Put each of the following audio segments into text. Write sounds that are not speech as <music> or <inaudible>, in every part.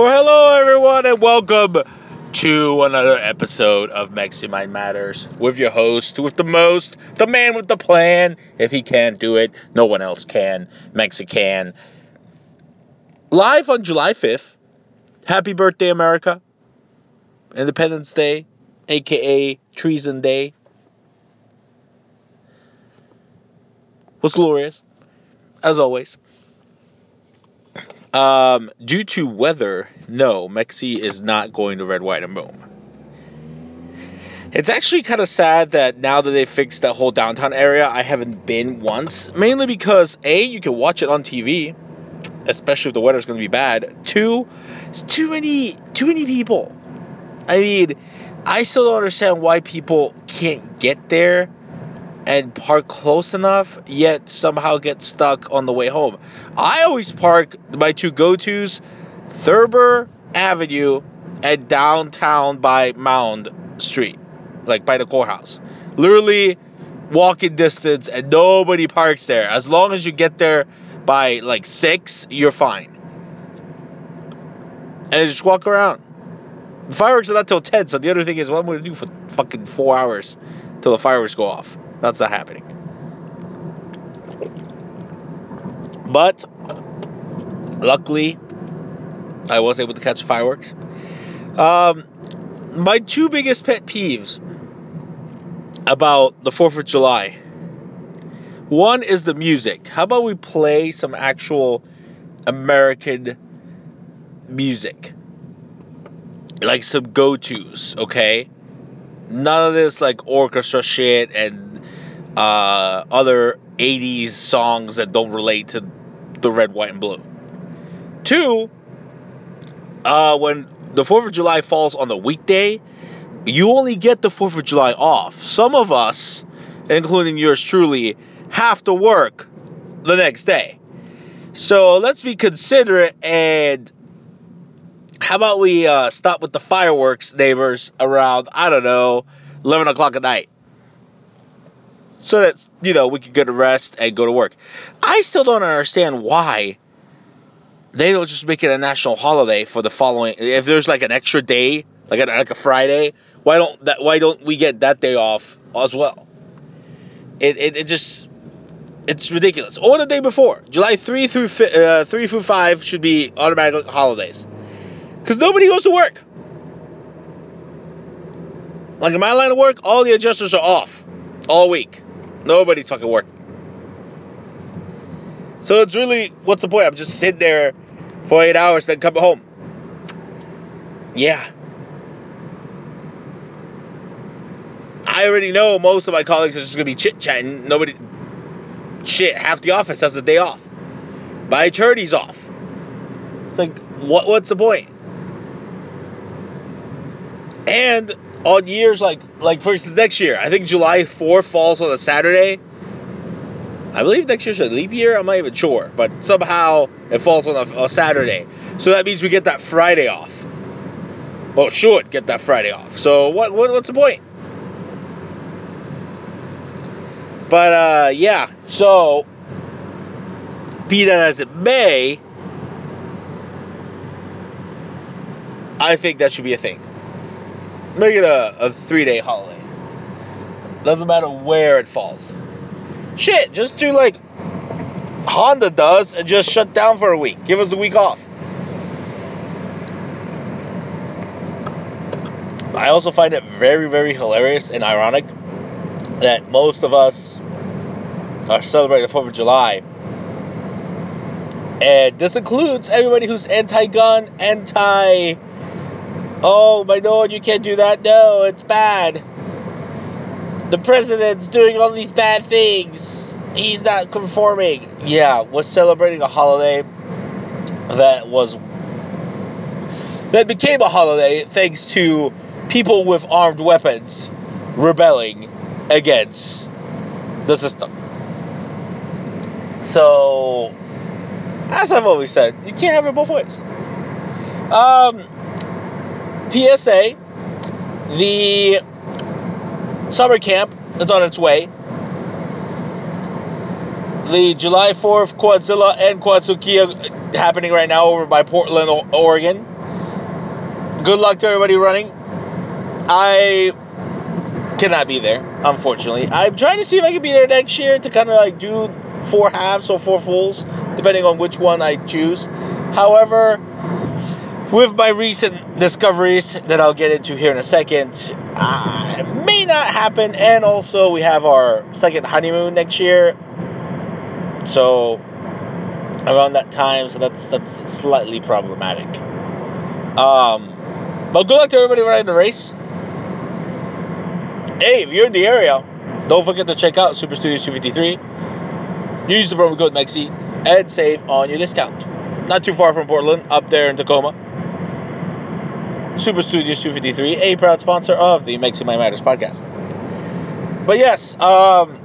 Well, hello everyone, and welcome to another episode of Mexican Mind Matters with your host, with the most, the man with the plan. If he can't do it, no one else can. Mexican. Live on July 5th. Happy birthday, America. Independence Day, aka Treason Day. Was glorious, as always. Um, due to weather, no, Mexi is not going to Red, White, and Boom. It's actually kind of sad that now that they fixed that whole downtown area, I haven't been once. Mainly because A, you can watch it on TV, especially if the weather's going to be bad. Two, it's too many, too many people. I mean, I still don't understand why people can't get there and park close enough, yet somehow get stuck on the way home. I always park my two go tos, Thurber Avenue and downtown by Mound Street, like by the courthouse. Literally walking distance, and nobody parks there. As long as you get there by like six, you're fine. And just walk around. The fireworks are not till 10, so the other thing is, what am I'm going to do for fucking four hours till the fireworks go off. That's not happening. But luckily, I was able to catch fireworks. Um, my two biggest pet peeves about the 4th of July one is the music. How about we play some actual American music? Like some go tos, okay? None of this like orchestra shit and uh, other 80s songs that don't relate to the red, white, and blue. Two, uh, when the 4th of July falls on the weekday, you only get the 4th of July off. Some of us, including yours truly, have to work the next day. So let's be considerate and how about we uh, stop with the fireworks, neighbors, around, I don't know, 11 o'clock at night? So that, you know, we can get a rest and go to work. I still don't understand why they don't just make it a national holiday for the following. If there's like an extra day, like a, like a Friday, why don't that? Why don't we get that day off as well? It, it, it just it's ridiculous. Or the day before, July three through uh, three through five should be automatic holidays, because nobody goes to work. Like in my line of work, all the adjusters are off all week. Nobody's fucking working. So it's really, what's the point? I'm just sitting there for eight hours, then come home. Yeah. I already know most of my colleagues are just gonna be chit chatting. Nobody, shit, half the office has a day off. My attorney's off. It's like, what? What's the point? And on years like, like for instance, next year, I think July 4th falls on a Saturday. I believe next year's a leap year. I'm not even sure, but somehow it falls on a, a Saturday. So that means we get that Friday off. Well, should get that Friday off. So what, what what's the point? But uh, yeah. So be that as it may, I think that should be a thing make it a, a three day holiday. Doesn't matter where it falls. Shit, just do like Honda does and just shut down for a week. Give us a week off. I also find it very, very hilarious and ironic that most of us are celebrating the 4th of July. And this includes everybody who's anti gun, anti oh my lord, you can't do that. No, it's bad. The president's doing all these bad things. He's not conforming. Yeah, we're celebrating a holiday that was that became a holiday thanks to people with armed weapons rebelling against the system. So, as I've always said, you can't have it both ways. Um, PSA, the summer camp is on its way. The July 4th Quadzilla and Quadsukia happening right now over by Portland, Oregon. Good luck to everybody running. I cannot be there, unfortunately. I'm trying to see if I can be there next year to kind of like do four halves or four fulls, depending on which one I choose. However, with my recent discoveries that I'll get into here in a second, uh, may not happen. And also, we have our second honeymoon next year, so around that time, so that's that's slightly problematic. Um, but good luck to everybody running the race. Hey, if you're in the area, don't forget to check out Super Studios 253. Use the promo code MEXI and save on your discount. Not too far from Portland, up there in Tacoma. Super Studios 253, a proud sponsor of the Makes It My Matters podcast. But yes, um,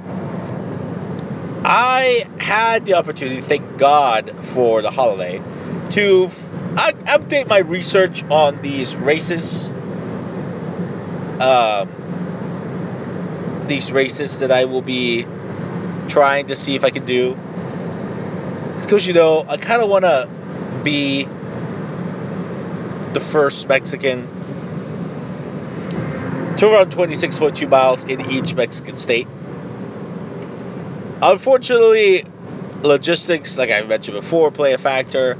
I had the opportunity, thank God for the holiday, to f- update my research on these races. Um, these races that I will be trying to see if I can do. Because, you know, I kind of want to be the first Mexican to run 26.2 miles in each Mexican state. Unfortunately, logistics, like I mentioned before, play a factor,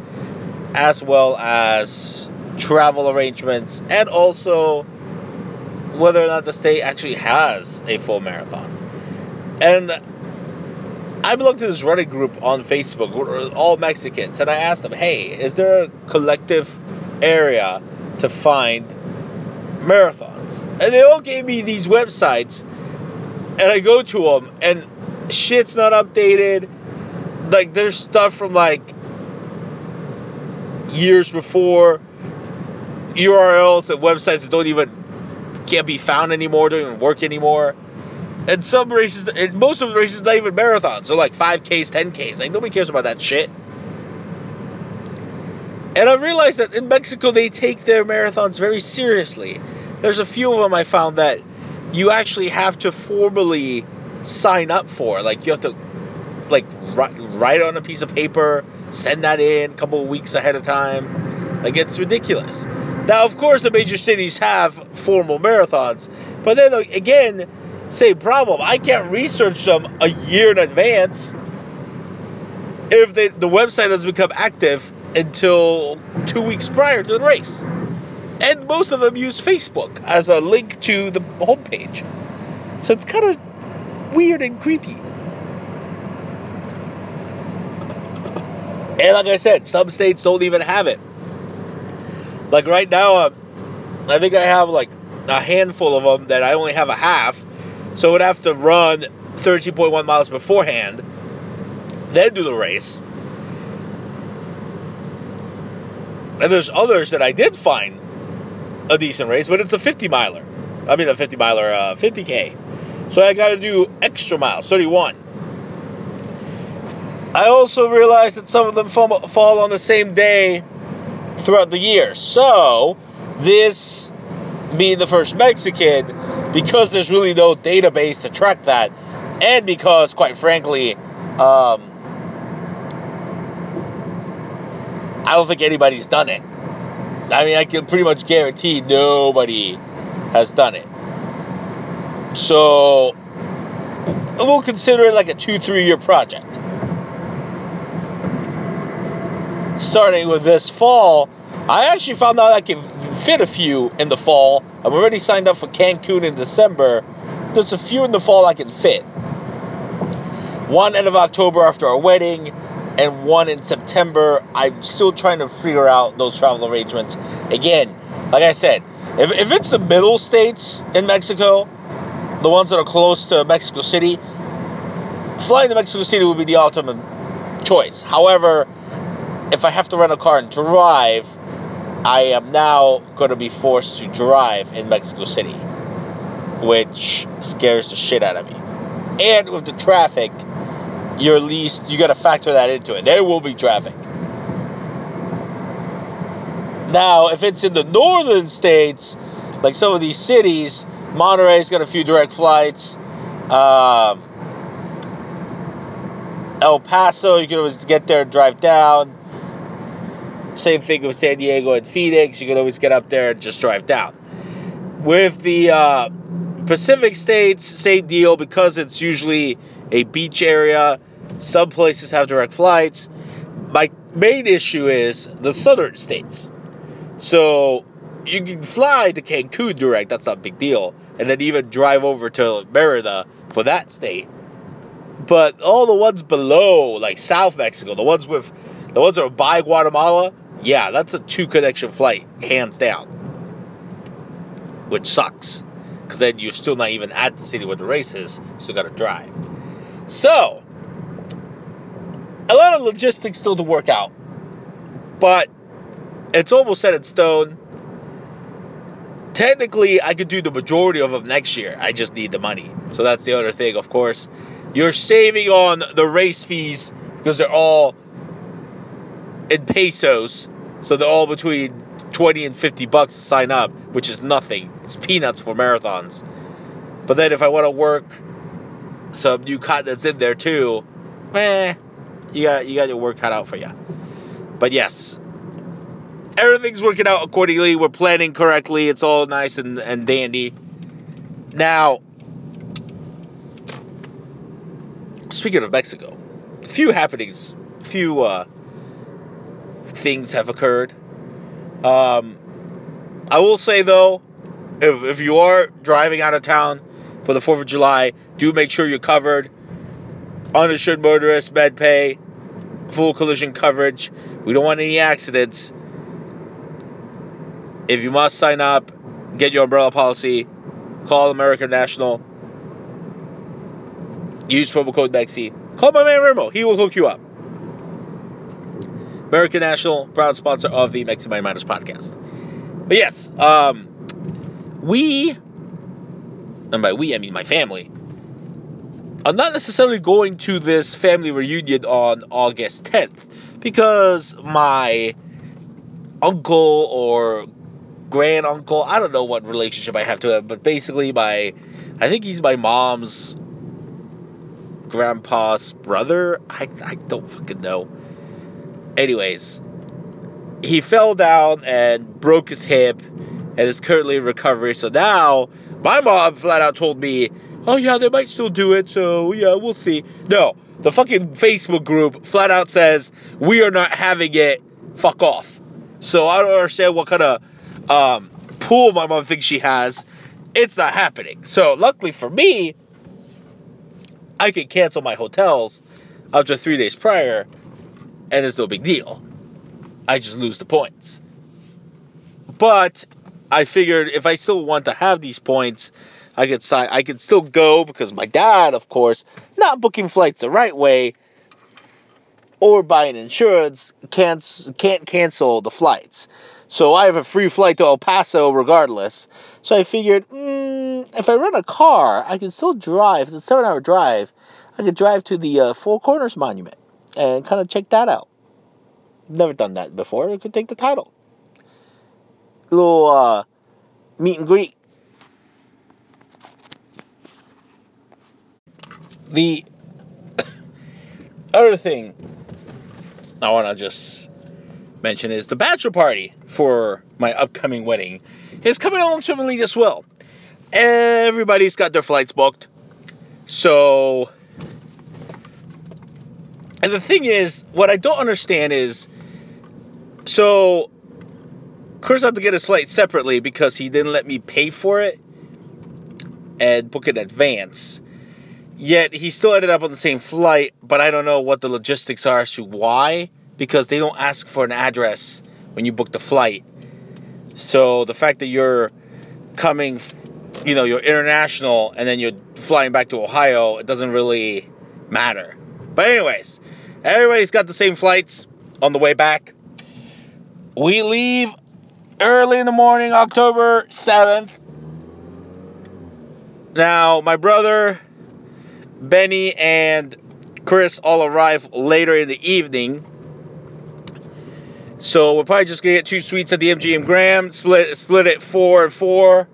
as well as travel arrangements, and also whether or not the state actually has a full marathon. And I belong to this running group on Facebook, all Mexicans, and I asked them, hey, is there a collective area to find marathons? And they all gave me these websites, and I go to them, and shit's not updated. Like, there's stuff from like years before, URLs and websites that don't even can't be found anymore, don't even work anymore. And some races, and most of the races, not even marathons. They're like 5Ks, 10Ks. Like, nobody cares about that shit. And I realized that in Mexico, they take their marathons very seriously. There's a few of them I found that you actually have to formally sign up for. Like, you have to, like, write, on a piece of paper, send that in a couple of weeks ahead of time. Like, it's ridiculous. Now, of course, the major cities have formal marathons, but then again, same problem. I can't research them a year in advance if they, the website doesn't become active until two weeks prior to the race. And most of them use Facebook as a link to the homepage. So it's kind of weird and creepy. And like I said, some states don't even have it. Like right now, uh, I think I have like a handful of them that I only have a half. So I would have to run 13.1 miles beforehand, then do the race. And there's others that I did find a decent race, but it's a 50 miler. I mean, a 50 miler, uh, 50K. So I got to do extra miles, 31. I also realized that some of them fall, on the same day throughout the year. So, this being the first Mexican, because there's really no database to track that, and because, quite frankly, um, I don't think anybody's done it. I mean, I can pretty much guarantee nobody has done it. So, we'll consider it like a two, three year project. Starting with this fall, I actually found out I can fit a few in the fall. I'm already signed up for Cancun in December. There's a few in the fall I can fit. One end of October after our wedding, and one in September. I'm still trying to figure out those travel arrangements. Again, like I said, if, if it's the middle states in Mexico, the ones that are close to Mexico City, flying to Mexico City would be the ultimate choice. However, if I have to rent a car and drive, I am now going to be forced to drive in Mexico City, which scares the shit out of me. And with the traffic, you're at least you got to factor that into it. There will be traffic. Now, if it's in the northern states, like some of these cities, Monterrey's got a few direct flights. Um, El Paso, you can always get there and drive down. Same thing with San Diego and Phoenix. You can always get up there and just drive down. With the uh, Pacific states, same deal because it's usually a beach area. Some places have direct flights. My main issue is the southern states. So you can fly to Cancun direct, that's not a big deal. And then even drive over to Merida for that state. But all the ones below, like South Mexico, the ones with the ones that are by Guatemala, yeah, that's a two connection flight, hands down. Which sucks. Because then you're still not even at the city where the race is, you still gotta drive. So a lot of logistics still to work out. But it's almost set in stone. Technically, I could do the majority of them next year. I just need the money. So that's the other thing, of course. You're saving on the race fees because they're all in pesos. So they're all between 20 and 50 bucks to sign up, which is nothing. It's peanuts for marathons. But then if I want to work some new continents in there too, eh, you got you got your work cut out for you. But yes, everything's working out accordingly. We're planning correctly. It's all nice and, and dandy. Now, speaking of Mexico, a few happenings, a few uh, things have occurred. Um, I will say though, if, if you are driving out of town for the 4th of July, do make sure you're covered. Uninsured motorist, med pay, full collision coverage. We don't want any accidents. If you must sign up, get your umbrella policy, call American National, use promo code MEXI. Call my man Remo, he will hook you up. American National, proud sponsor of the Mexi Money Matters podcast. But yes, um, we, and by we I mean my family, are not necessarily going to this family reunion on August 10th because my uncle or grand uncle, I don't know what relationship I have to him, but basically my, I think he's my mom's grandpa's brother. I, I don't fucking know. Anyways, he fell down and broke his hip and is currently in recovery. So now my mom flat out told me, oh yeah, they might still do it. So yeah, we'll see. No, the fucking Facebook group flat out says we are not having it. Fuck off. So I don't understand what kind of um, pool my mom thinks she has. It's not happening. So luckily for me, I can cancel my hotels up to three days prior, and it's no big deal. I just lose the points. But I figured if I still want to have these points, I could sign. I could still go because my dad, of course, not booking flights the right way or buying insurance can't can't cancel the flights. So I have a free flight to El Paso regardless. So I figured, mm, if I rent a car, I can still drive. It's a seven-hour drive. I could drive to the uh, Four Corners Monument and kind of check that out. Never done that before. I could take the title. little uh, meet and greet. The <coughs> other thing I want to just mention is the bachelor party for my upcoming wedding is coming along swimmingly as well. Everybody's got their flights booked. So, and the thing is, what I don't understand is, so Chris had to get his flight separately because he didn't let me pay for it and book it in advance. Yet he still ended up on the same flight, but I don't know what the logistics are as to why, because they don't ask for an address when you book the flight. So the fact that you're coming, you know, you're international and then you're flying back to Ohio, it doesn't really matter. But, anyways, everybody's got the same flights on the way back. We leave early in the morning, October 7th. Now, my brother, Benny, and Chris all arrive later in the evening. So we're probably just gonna get two suites at the MGM Grand, split split it four and four.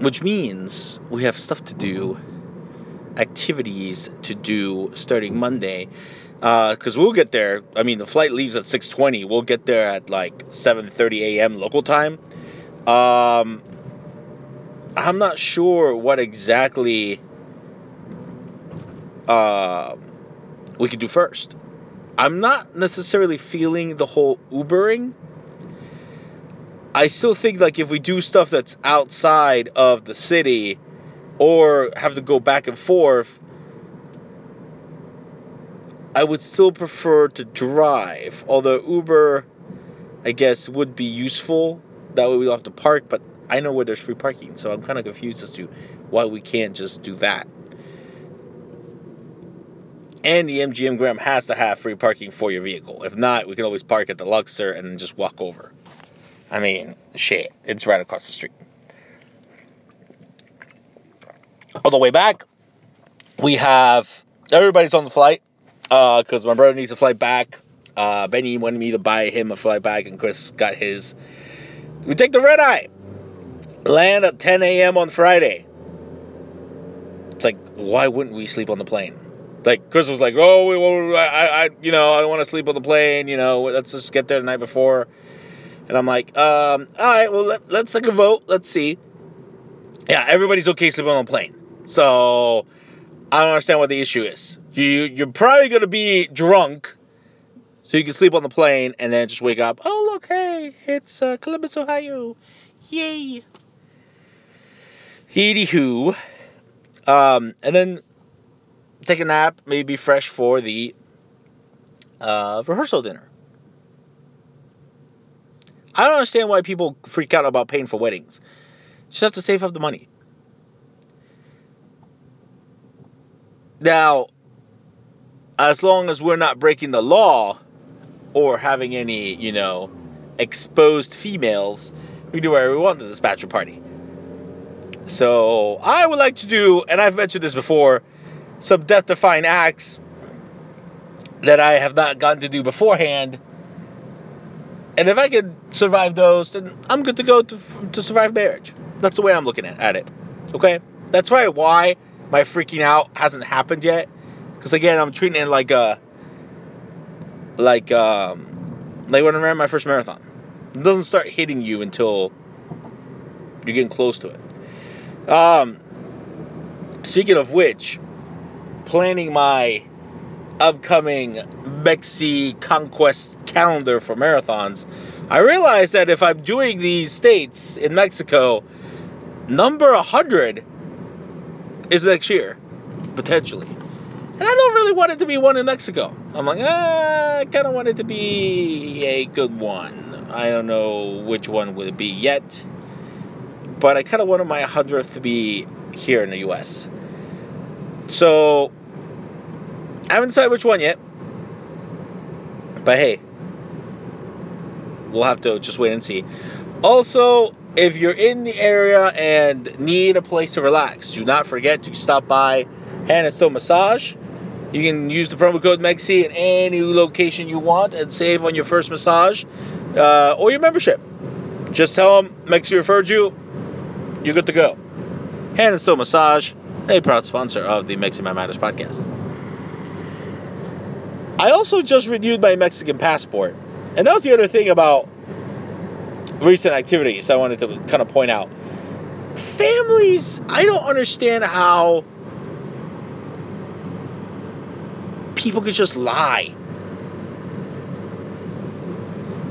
Which means we have stuff to do, activities to do starting Monday. Uh, because we'll get there. I mean, the flight leaves at 6:20. We'll get there at like 7:30 a.m. local time. Um, I'm not sure what exactly uh, we could do first. I'm not necessarily feeling the whole Ubering. I still think like if we do stuff that's outside of the city or have to go back and forth, I would still prefer to drive. Although Uber, I guess, would be useful. That way we don't have to park, but I know where there's free parking, so I'm kind of confused as to why we can't just do that. And the MGM Grand has to have free parking for your vehicle. If not, we can always park at the Luxor and just walk over. I mean, shit, it's right across the street. On the way back, we have everybody's on the flight because my brother needs a flight back. Uh, Benny wanted me to buy him a flight back, and Chris got his. We take the red eye. Land at 10 a.m. on Friday. It's like, why wouldn't we sleep on the plane? Like Chris was like, oh, I, I, you know, I want to sleep on the plane. You know, let's just get there the night before. And I'm like, um, all right, well, let, let's take a vote. Let's see. Yeah, everybody's okay sleeping on the plane. So I don't understand what the issue is. You, you're probably gonna be drunk, so you can sleep on the plane and then just wake up. Oh, look, hey, it's uh, Columbus, Ohio. Yay. Anywho, um, and then take a nap, maybe fresh for the uh, rehearsal dinner. I don't understand why people freak out about paying for weddings. You just have to save up the money. Now, as long as we're not breaking the law or having any, you know, exposed females, we do whatever we want at this bachelor party. So I would like to do, and I've mentioned this before, some death defying acts that I have not gotten to do beforehand. And if I can survive those, then I'm good to go to, to survive marriage. That's the way I'm looking at, at it. Okay? That's probably why my freaking out hasn't happened yet. Because again, I'm treating it like a, like, um, like when I ran my first marathon. It doesn't start hitting you until you're getting close to it. Um, speaking of which, planning my upcoming Mexi Conquest calendar for marathons, I realized that if I'm doing these states in Mexico, number 100 is next year, potentially. And I don't really want it to be one in Mexico. I'm like, ah, I kind of want it to be a good one. I don't know which one would it be yet, but I kind of wanted my 100th to be here in the U.S. So I haven't decided which one yet. But hey, we'll have to just wait and see. Also, if you're in the area and need a place to relax, do not forget to stop by Hand and Stone Massage. You can use the promo code MEXI in any location you want and save on your first massage uh, or your membership. Just tell them Mexi referred you. You're good to go. Hand and Stone Massage, a proud sponsor of the Mexi My Matters podcast. I also just renewed my Mexican passport. And that was the other thing about recent activities I wanted to kind of point out. Families, I don't understand how people could just lie.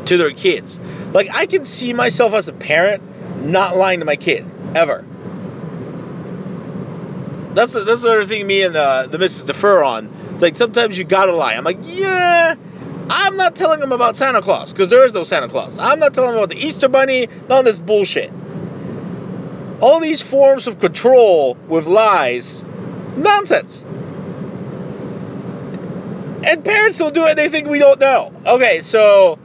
to their kids. Like I can see myself as a parent not lying to my kid ever. That's the, that's the other thing me and the the missus defer on. It's like sometimes you gotta lie. I'm like, yeah, I'm not telling them about Santa Claus because there is no Santa Claus. I'm not telling them about the Easter Bunny. None of this bullshit. All these forms of control with lies, nonsense. And parents will do it. They think we don't know. Okay, so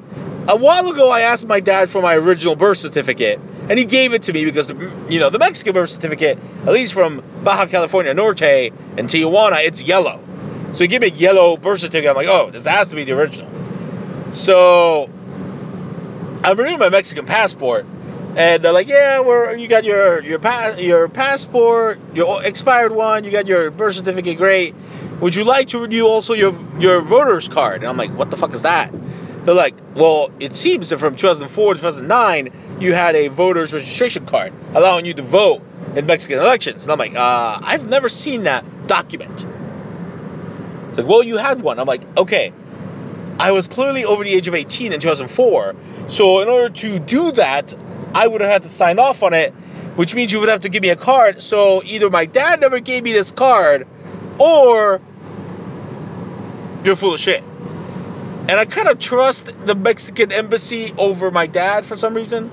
a while ago I asked my dad for my original birth certificate, and he gave it to me because you know the Mexican birth certificate, at least from Baja California Norte and Tijuana, it's yellow. So he gave me a yellow birth certificate. I'm like, oh, this has to be the original. So I renewed my Mexican passport, and they're like, yeah, we're you got your your pa- your passport, your expired one, you got your birth certificate, great. Would you like to renew also your your voter's card? And I'm like, what the fuck is that? They're like, well, it seems that from 2004 to 2009, you had a voter's registration card allowing you to vote in Mexican elections. And I'm like, uh, I've never seen that document. It's like, well, you had one. I'm like, okay, I was clearly over the age of 18 in 2004. So in order to do that, I would have had to sign off on it, which means you would have to give me a card. So either my dad never gave me this card, or you're full of shit. And I kind of trust the Mexican embassy over my dad for some reason.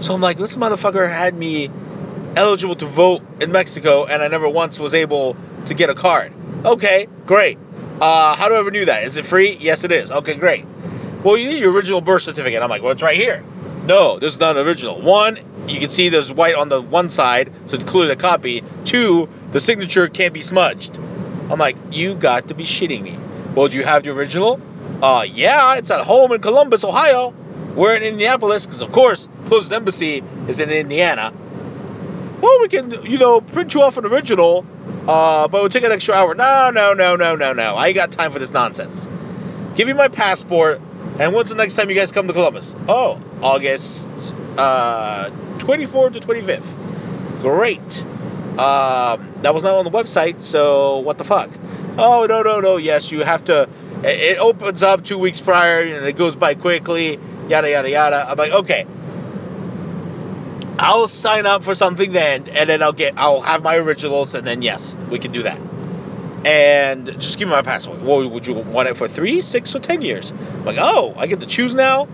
So I'm like, this motherfucker had me eligible to vote in Mexico, and I never once was able to get a card. Okay, great. Uh, how do I renew that? Is it free? Yes, it is. Okay, great. Well, you need your original birth certificate. I'm like, well, it's right here. No, this is not original. One, you can see there's white on the one side, so it's clearly a copy. Two, the signature can't be smudged. I'm like, you got to be shitting me. Well, do you have the original? Uh, yeah, it's at home in Columbus, Ohio. We're in Indianapolis, because of course, closest embassy is in Indiana. Well, we can, you know, print you off an original, uh, but would take an extra hour. No, no, no, no, no, no. I ain't got time for this nonsense. Give me my passport, and when's the next time you guys come to Columbus? Oh, August uh, 24th to 25th. Great. Um, that was not on the website, so what the fuck? Oh, no, no, no. Yes, you have to. It opens up two weeks prior, and it goes by quickly. Yada yada yada. I'm like, okay. I'll sign up for something then, and then I'll get. I'll have my originals, and then yes, we can do that. And just give me my passport. Well, would you want it for three, six, or ten years? I'm like, oh, I get to choose now.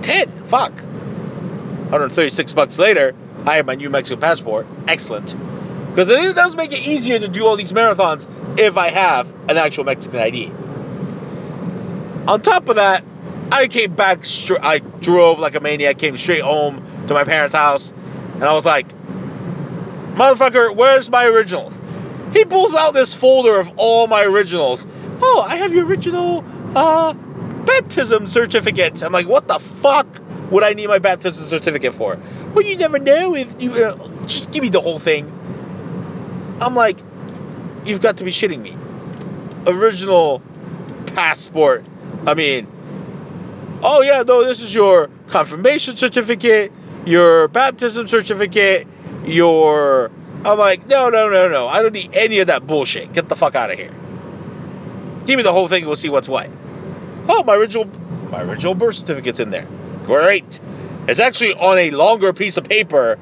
Ten. Fuck. 136 bucks later, I have my new Mexican passport. Excellent. Because it does make it easier to do all these marathons if I have an actual Mexican ID. On top of that, I came back, I drove like a maniac, came straight home to my parents' house, and I was like, motherfucker, where's my originals? He pulls out this folder of all my originals. Oh, I have your original uh, baptism certificate. I'm like, what the fuck would I need my baptism certificate for? Well, you never know if you uh, just give me the whole thing. I'm like, you've got to be shitting me. Original passport. I mean, oh yeah, no, this is your confirmation certificate, your baptism certificate, your. I'm like, no, no, no, no. I don't need any of that bullshit. Get the fuck out of here. Give me the whole thing. We'll see what's what. Oh, my original, my original birth certificate's in there. Great. It's actually on a longer piece of paper,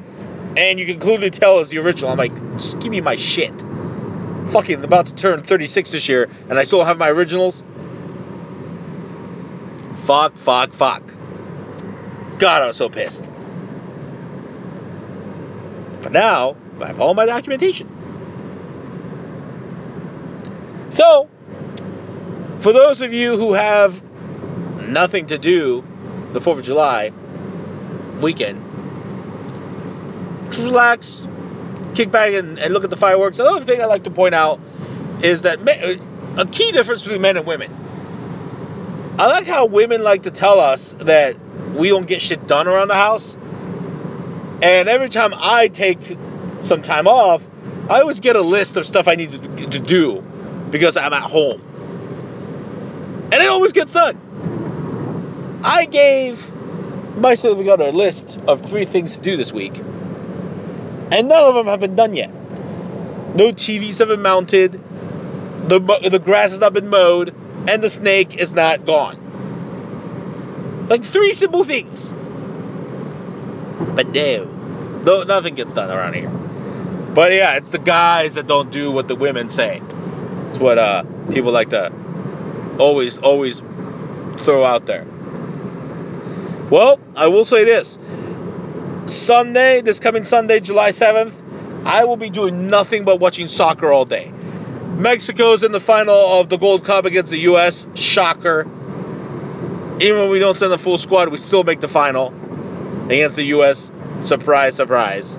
and you can clearly tell it's the original. I'm like, give me my shit. Fucking about to turn 36 this year, and I still have my originals. Fuck, fuck, fuck. God, I was so pissed. But now, I have all my documentation. So, for those of you who have nothing to do the 4th of July weekend, relax, kick back, and, and look at the fireworks. Another thing I like to point out is that men, uh, a key difference between men and women. I like how women like to tell us that we don't get shit done around the house. And every time I take some time off, I always get a list of stuff I need to, to do because I'm at home. And it always gets done. I gave myself a list of three things to do this week. And none of them have been done yet. No TVs have been mounted. The, the grass has not been mowed. And the snake is not gone. Like three simple things. But no, no nothing gets done around here. But yeah, it's the guys that don't do what the women say. It's what uh, people like to always, always throw out there. Well, I will say this. Sunday, this coming Sunday, July 7th, I will be doing nothing but watching soccer all day. Mexico's in the final of the Gold Cup against the U.S. Shocker. Even when we don't send the full squad, we still make the final against the U.S. Surprise, surprise.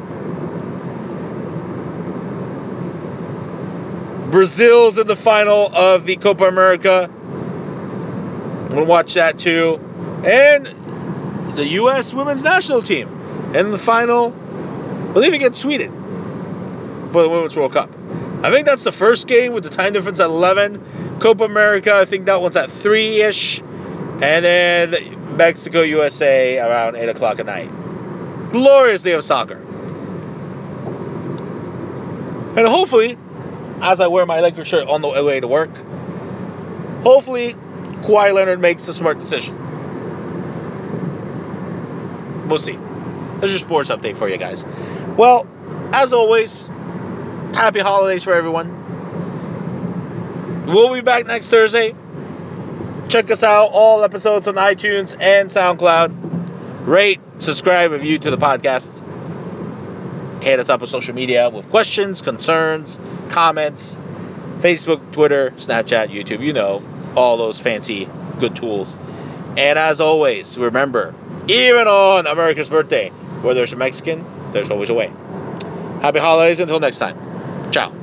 Brazil's in the final of the Copa America. I'm going to watch that too. And the U.S. women's national team in the final, I believe against Sweden for the Women's World Cup. I think that's the first game with the time difference at 11. Copa America, I think that one's at 3 ish. And then Mexico, USA around 8 o'clock at night. Glorious day of soccer. And hopefully, as I wear my Lakers shirt on the way to work, hopefully Kawhi Leonard makes a smart decision. We'll see. There's your sports update for you guys. Well, as always, happy holidays for everyone. We'll be back next Thursday. Check us out, all episodes on iTunes and SoundCloud. Rate, subscribe, review to the podcast. Hit us up on social media with questions, concerns, comments, Facebook, Twitter, Snapchat, YouTube, you know, all those fancy good tools. And as always, remember, even on America's birthday, where there's a Mexican, there's always a way. Happy holidays until next time. Ciao.